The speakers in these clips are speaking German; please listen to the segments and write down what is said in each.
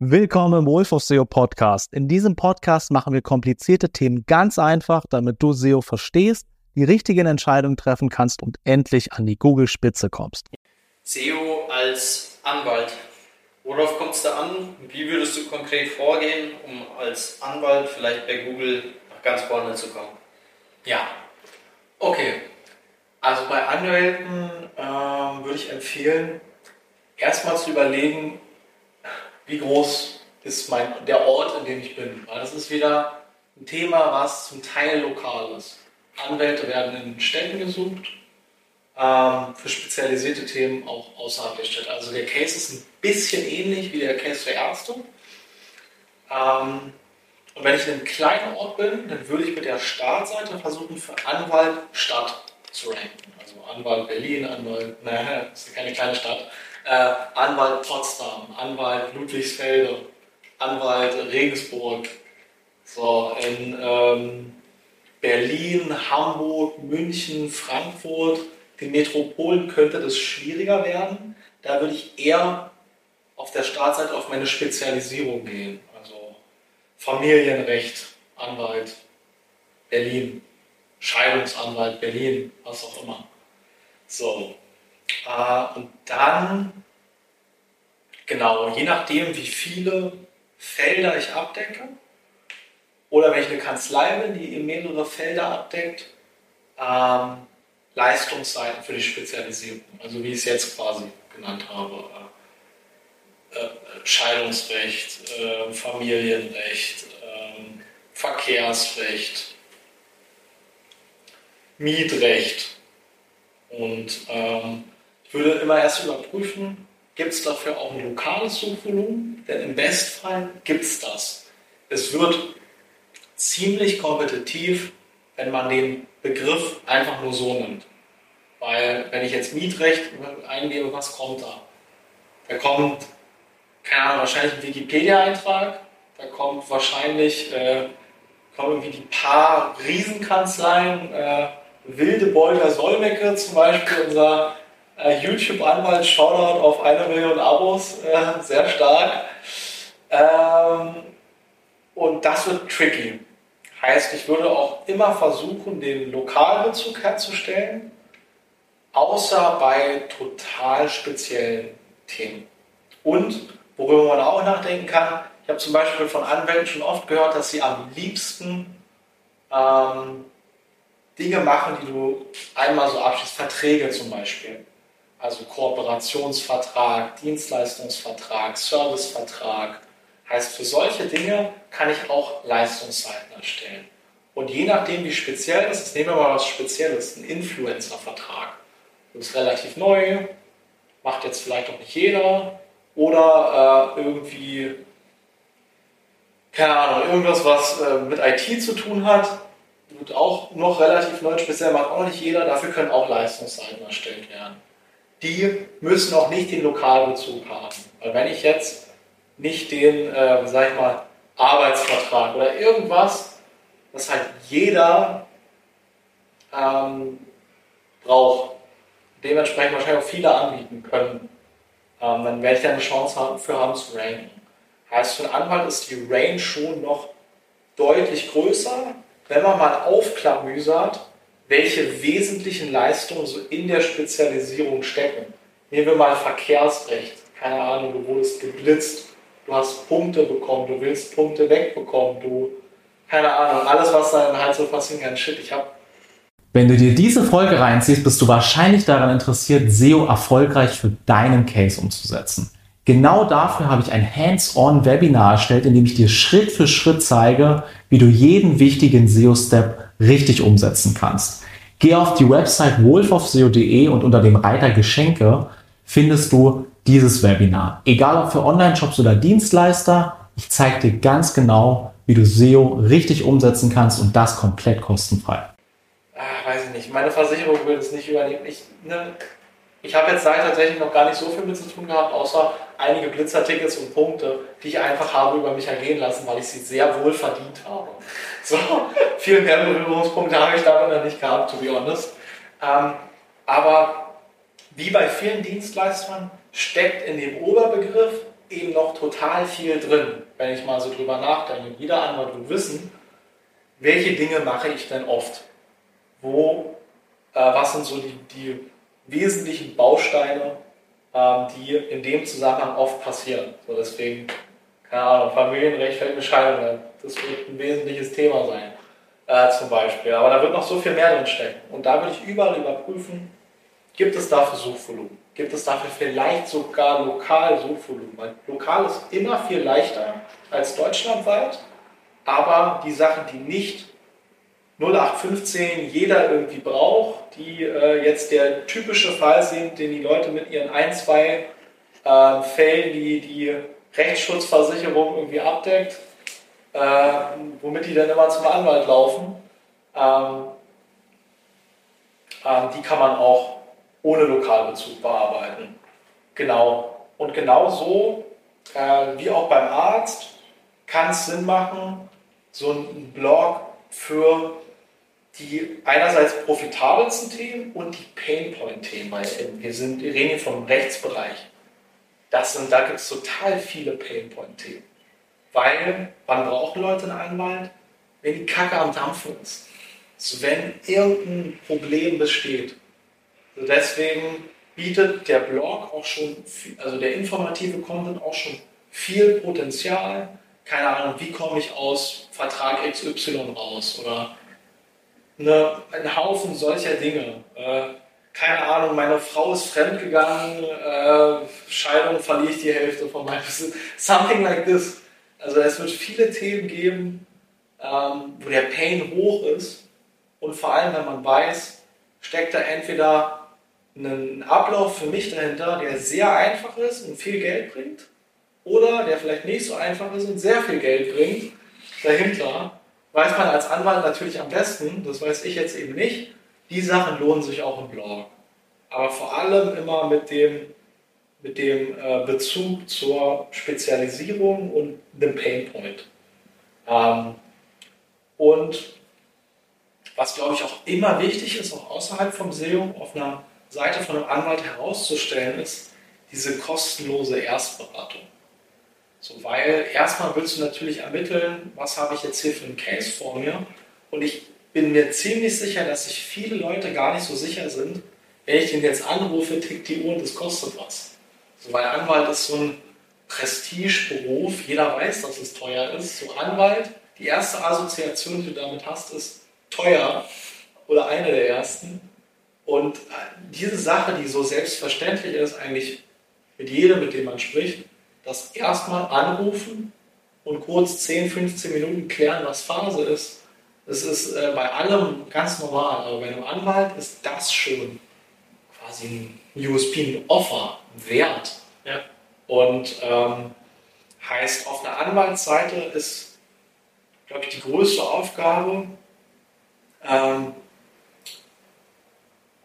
Willkommen im Wolf of SEO Podcast. In diesem Podcast machen wir komplizierte Themen ganz einfach, damit du SEO verstehst, die richtigen Entscheidungen treffen kannst und endlich an die Google-Spitze kommst. SEO als Anwalt. Worauf kommt es da an? Wie würdest du konkret vorgehen, um als Anwalt vielleicht bei Google nach ganz vorne zu kommen? Ja, okay. Also bei Anwälten ähm, würde ich empfehlen, erstmal zu überlegen, wie groß ist mein, der Ort, in dem ich bin. Weil das ist wieder ein Thema, was zum Teil lokal ist. Anwälte werden in Städten gesucht, ähm, für spezialisierte Themen auch außerhalb der Städte. Also der Case ist ein bisschen ähnlich wie der Case für Ärzte. Ähm, und wenn ich in einem kleinen Ort bin, dann würde ich mit der Startseite versuchen, für Anwalt Stadt zu ranken. Also Anwalt Berlin, Anwalt, naja, ist keine kleine Stadt äh, Anwalt Potsdam, Anwalt Ludwigsfelde, Anwalt Regensburg, so in ähm, Berlin, Hamburg, München, Frankfurt, den Metropolen könnte das schwieriger werden. Da würde ich eher auf der Startseite auf meine Spezialisierung gehen. Also Familienrecht, Anwalt, Berlin, Scheidungsanwalt, Berlin, was auch immer. So, äh, und dann, genau, je nachdem, wie viele Felder ich abdecke, oder wenn ich eine Kanzlei bin, die mehrere Felder abdeckt, ähm, Leistungsseiten für die Spezialisierung, also wie ich es jetzt quasi genannt habe. Äh, äh, Scheidungsrecht, äh, Familienrecht, ähm, Verkehrsrecht, Mietrecht und ähm, ich würde immer erst überprüfen, gibt es dafür auch ein lokales Suchvolumen? Denn im Bestfall gibt es das. Es wird ziemlich kompetitiv, wenn man den Begriff einfach nur so nimmt. Weil wenn ich jetzt Mietrecht eingebe, was kommt da? Da kommt, keine Ahnung, wahrscheinlich ein Wikipedia-Eintrag, da kommt wahrscheinlich äh, kommen irgendwie die paar Riesenkanzleien, äh, Wilde Bolger Solmecke zum Beispiel, unser äh, YouTube-Anwalt, Shoutout auf eine Million Abos, äh, sehr stark. Ähm, und das wird tricky. Heißt, ich würde auch immer versuchen, den Lokalbezug herzustellen, außer bei total speziellen Themen. Und worüber man auch nachdenken kann, ich habe zum Beispiel von Anwälten schon oft gehört, dass sie am liebsten ähm, Dinge machen, die du einmal so abschließt, Verträge zum Beispiel also Kooperationsvertrag, Dienstleistungsvertrag, Servicevertrag. Heißt, für solche Dinge kann ich auch Leistungszeiten erstellen. Und je nachdem, wie speziell das ist, nehmen wir mal was Spezielles, ein Influencer-Vertrag. Das ist relativ neu, macht jetzt vielleicht auch nicht jeder. Oder äh, irgendwie, keine Ahnung, irgendwas, was äh, mit IT zu tun hat, wird auch noch relativ neu, speziell macht auch nicht jeder. Dafür können auch Leistungszeiten erstellt werden die müssen auch nicht den Lokalbezug haben. Weil wenn ich jetzt nicht den, äh, sag ich mal, Arbeitsvertrag oder irgendwas, das halt jeder ähm, braucht, dementsprechend wahrscheinlich auch viele anbieten können, ähm, dann werde ich da eine Chance haben, für haben zu ranken. Heißt, für einen Anwalt ist die Range schon noch deutlich größer, wenn man mal aufklamüsert, welche wesentlichen Leistungen so in der Spezialisierung stecken. Nehmen wir mal Verkehrsrecht. Keine Ahnung, du wurdest geblitzt, du hast Punkte bekommen, du willst Punkte wegbekommen, du, keine Ahnung, alles, was da halt so passieren kann. Shit, ich hab. Wenn du dir diese Folge reinziehst, bist du wahrscheinlich daran interessiert, SEO erfolgreich für deinen Case umzusetzen. Genau dafür habe ich ein Hands-on-Webinar erstellt, in dem ich dir Schritt für Schritt zeige, wie du jeden wichtigen SEO-Step richtig umsetzen kannst. Geh auf die Website wolfofseo.de und unter dem Reiter Geschenke findest du dieses Webinar. Egal ob für Online-Shops oder Dienstleister, ich zeige dir ganz genau, wie du SEO richtig umsetzen kannst und das komplett kostenfrei. Ah, weiß ich nicht. Meine Versicherung will es nicht übernehmen. Ich, ne, ich habe jetzt tatsächlich noch gar nicht so viel mit zu tun gehabt, außer einige Blitzertickets und Punkte, die ich einfach habe über mich ergehen lassen, weil ich sie sehr wohl verdient habe. So, viel mehr Berührungspunkte habe ich damit noch nicht gehabt, to be honest. Ähm, aber wie bei vielen Dienstleistern steckt in dem Oberbegriff eben noch total viel drin, wenn ich mal so drüber nachdenke. Jeder Anwalt will wissen, welche Dinge mache ich denn oft? Wo, äh, was sind so die, die wesentlichen Bausteine, äh, die in dem Zusammenhang oft passieren? So deswegen, keine Ahnung, Familienrecht fällt eine Scheidung Das wird ein wesentliches Thema sein, äh, zum Beispiel. Aber da wird noch so viel mehr drin stecken. Und da würde ich überall überprüfen, gibt es dafür Suchvolumen? Gibt es dafür vielleicht sogar lokal Suchvolumen? Weil lokal ist immer viel leichter als deutschlandweit aber die Sachen, die nicht 0815 jeder irgendwie braucht, die äh, jetzt der typische Fall sind, den die Leute mit ihren ein, zwei äh, Fällen, die die Rechtsschutzversicherung irgendwie abdeckt, äh, womit die dann immer zum Anwalt laufen, ähm, ähm, die kann man auch ohne Lokalbezug bearbeiten. Genau. Und genauso äh, wie auch beim Arzt kann es Sinn machen, so ein Blog für die einerseits profitabelsten Themen und die Painpoint-Themen, wir, sind, wir reden hier vom Rechtsbereich. Das sind, da gibt es total viele Painpoint-Themen. Weil, wann brauchen Leute einen Anwalt? Wenn die Kacke am Dampfen ist. Also wenn irgendein Problem besteht. Also deswegen bietet der Blog auch schon, also der informative Content auch schon viel Potenzial, keine Ahnung, wie komme ich aus Vertrag XY raus oder eine, ein Haufen solcher Dinge. Äh, keine Ahnung, meine Frau ist fremdgegangen, äh, Scheidung verliere ich die Hälfte von meinem Besitz. Something like this. Also es wird viele Themen geben, ähm, wo der Pain hoch ist und vor allem, wenn man weiß, steckt da entweder ein Ablauf für mich dahinter, der sehr einfach ist und viel Geld bringt, oder der vielleicht nicht so einfach ist und sehr viel Geld bringt, dahinter, weiß man als Anwalt natürlich am besten, das weiß ich jetzt eben nicht, die Sachen lohnen sich auch im Blog. Aber vor allem immer mit dem, mit dem äh, Bezug zur Spezialisierung und dem Painpoint. Ähm, und was, glaube ich, auch immer wichtig ist, auch außerhalb vom SEO auf einer Seite von einem Anwalt herauszustellen, ist diese kostenlose Erstberatung. So, weil erstmal willst du natürlich ermitteln, was habe ich jetzt hier für einen Case vor mir. Und ich bin mir ziemlich sicher, dass sich viele Leute gar nicht so sicher sind, wenn ich den jetzt anrufe, tickt die Uhr und das kostet was. So, weil Anwalt ist so ein Prestigeberuf, jeder weiß, dass es teuer ist. So Anwalt, die erste Assoziation, die du damit hast, ist teuer oder eine der ersten. Und diese Sache, die so selbstverständlich ist, eigentlich mit jedem, mit dem man spricht, das erstmal anrufen und kurz 10, 15 Minuten klären, was Phase ist. Das ist äh, bei allem ganz normal, aber bei einem Anwalt ist das schon quasi ein USP, ein Offer, ein Wert. Ja. Und ähm, heißt, auf der Anwaltsseite ist, glaube ich, die größte Aufgabe, ähm,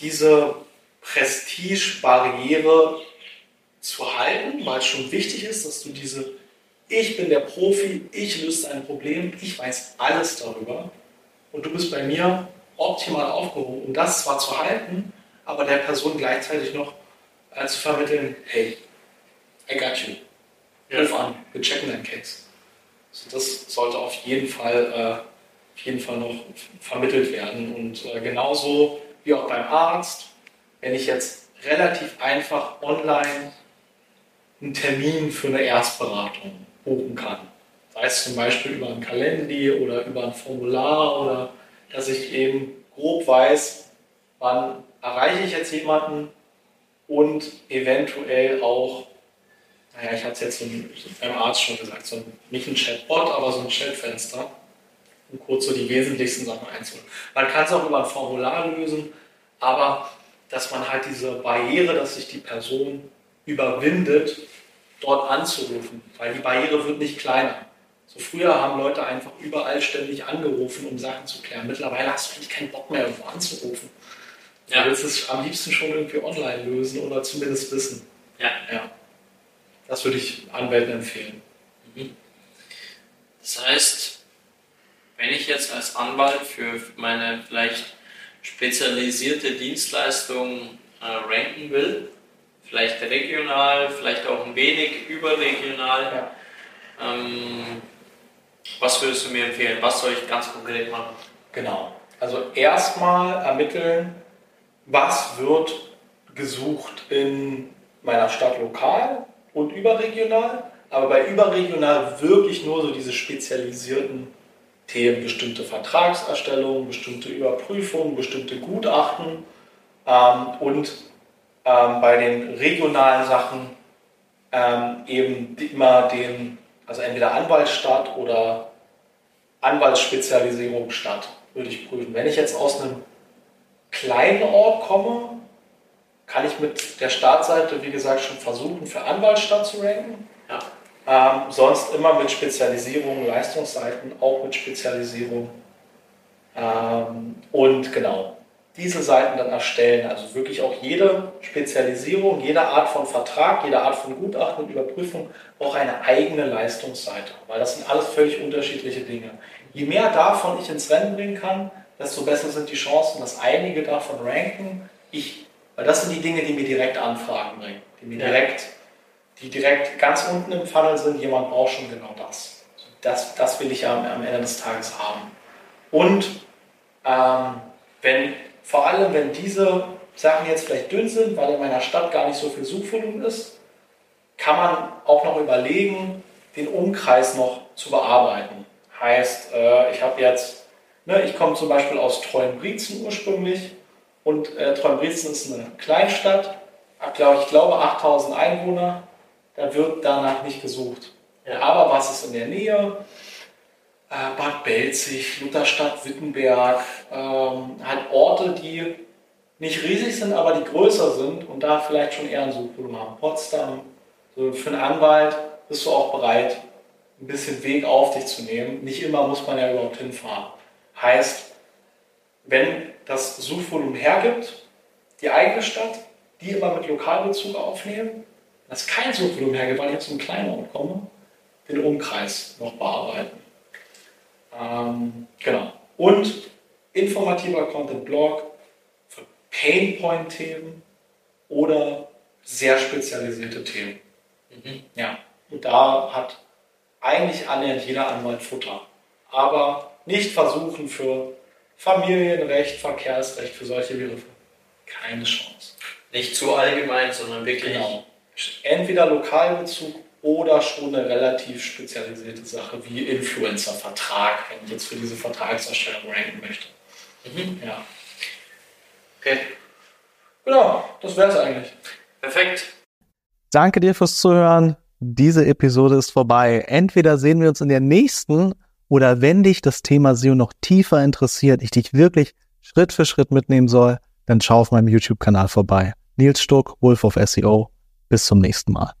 diese Prestigebarriere zu halten, weil es schon wichtig ist, dass du diese Ich bin der Profi, ich löse ein Problem, ich weiß alles darüber und du bist bei mir optimal aufgehoben, um das zwar zu halten, aber der Person gleichzeitig noch äh, zu vermitteln, hey, I got you. Ruf an, wir checken deinen Case. Also das sollte auf jeden Fall, äh, auf jeden Fall noch vermittelt werden. Und äh, genauso wie auch beim Arzt, wenn ich jetzt relativ einfach online einen Termin für eine Erstberatung buchen kann. Sei zum Beispiel über ein Kalendi oder über ein Formular oder dass ich eben grob weiß, wann erreiche ich jetzt jemanden und eventuell auch, naja, ich hatte es jetzt so beim Arzt schon gesagt, so nicht ein Chatbot, aber so ein Chatfenster, um kurz so die wesentlichsten Sachen einzuholen. Man kann es auch über ein Formular lösen, aber dass man halt diese Barriere, dass sich die Person überwindet, dort anzurufen, weil die Barriere wird nicht kleiner. So früher haben Leute einfach überall ständig angerufen, um Sachen zu klären. Mittlerweile hast du eigentlich keinen Bock mehr, irgendwo anzurufen. Ja. Du willst es am liebsten schon irgendwie online lösen oder zumindest wissen. Ja. ja. Das würde ich Anwälten empfehlen. Mhm. Das heißt, wenn ich jetzt als Anwalt für meine vielleicht spezialisierte Dienstleistung äh, ranken will, vielleicht regional, vielleicht auch ein wenig überregional. Ja. Ähm, was würdest du mir empfehlen? Was soll ich ganz konkret machen? Genau. Also erstmal ermitteln, was wird gesucht in meiner Stadt lokal und überregional, aber bei überregional wirklich nur so diese spezialisierten Themen, bestimmte Vertragserstellungen, bestimmte Überprüfungen, bestimmte Gutachten ähm, und ähm, bei den regionalen Sachen ähm, eben immer den, also entweder Anwaltsstadt oder Anwaltsspezialisierung Stadt würde ich prüfen. Wenn ich jetzt aus einem kleinen Ort komme, kann ich mit der Startseite, wie gesagt, schon versuchen, für Anwaltsstadt zu ranken. Ja. Ähm, sonst immer mit Spezialisierung, Leistungsseiten, auch mit Spezialisierung. Ähm, und genau, diese Seiten dann erstellen. Also wirklich auch jede Spezialisierung, jede Art von Vertrag, jede Art von Gutachten und Überprüfung braucht eine eigene Leistungsseite, weil das sind alles völlig unterschiedliche Dinge. Je mehr davon ich ins Rennen bringen kann, desto besser sind die Chancen, dass einige davon ranken. Ich, weil das sind die Dinge, die mir direkt Anfragen bringen, die mir Ja. direkt, die direkt ganz unten im Funnel sind. Jemand braucht schon genau das. Das, das will ich ja am, am Ende des Tages haben. Und ähm, wenn, vor allem, wenn diese Sachen jetzt vielleicht dünn sind, weil in meiner Stadt gar nicht so viel Suchvolumen ist, kann man auch noch überlegen, den Umkreis noch zu bearbeiten. Heißt, äh, ich habe jetzt, ne, ich komme zum Beispiel aus Treuenbrietzen ursprünglich und äh, Treuenbrietzen ist eine Kleinstadt, ich glaube 8000 Einwohner, da wird danach nicht gesucht. Ja. Aber was ist in der Nähe? Äh, Bad Belzig, Lutherstadt, Wittenberg, ähm, halt Orte, die nicht riesig sind, aber die größer sind und da vielleicht schon eher ein Suchvolumen haben. Potsdam, so für einen Anwalt bist du auch bereit, ein bisschen Weg auf dich zu nehmen. Nicht immer muss man ja überhaupt hinfahren. Heißt, wenn das Suchvolumen hergibt, die eigene Stadt, die immer mit Lokalbezug aufnehmen, das kein Suchvolumen hergibt, weil ich aus einem kleinen Ort komme, den Umkreis noch bearbeiten. Ähm, genau. Und informativer Content Blog für Painpoint-Themen oder sehr spezialisierte Themen. Mhm. Ja, und da hat eigentlich annähernd jeder Anwalt Futter. Aber nicht versuchen für Familienrecht, Verkehrsrecht, für solche Begriffe. Keine Chance. Nicht zu allgemein, sondern wirklich. Genau. Entweder Lokalbezug oder schon eine relativ spezialisierte Sache wie Influencer-Vertrag, wenn ich jetzt für diese Vertragserstellung ranken möchte. Mhm. Ja. Okay, Genau, das wäre es eigentlich. perfekt. Danke dir fürs Zuhören. Diese Episode ist vorbei. Entweder sehen wir uns in der nächsten oder wenn dich das Thema SEO noch tiefer interessiert, ich dich wirklich Schritt für Schritt mitnehmen soll, dann schau auf meinem YouTube-Kanal vorbei. Nils Stuck, Wolf of SEO. Bis zum nächsten Mal.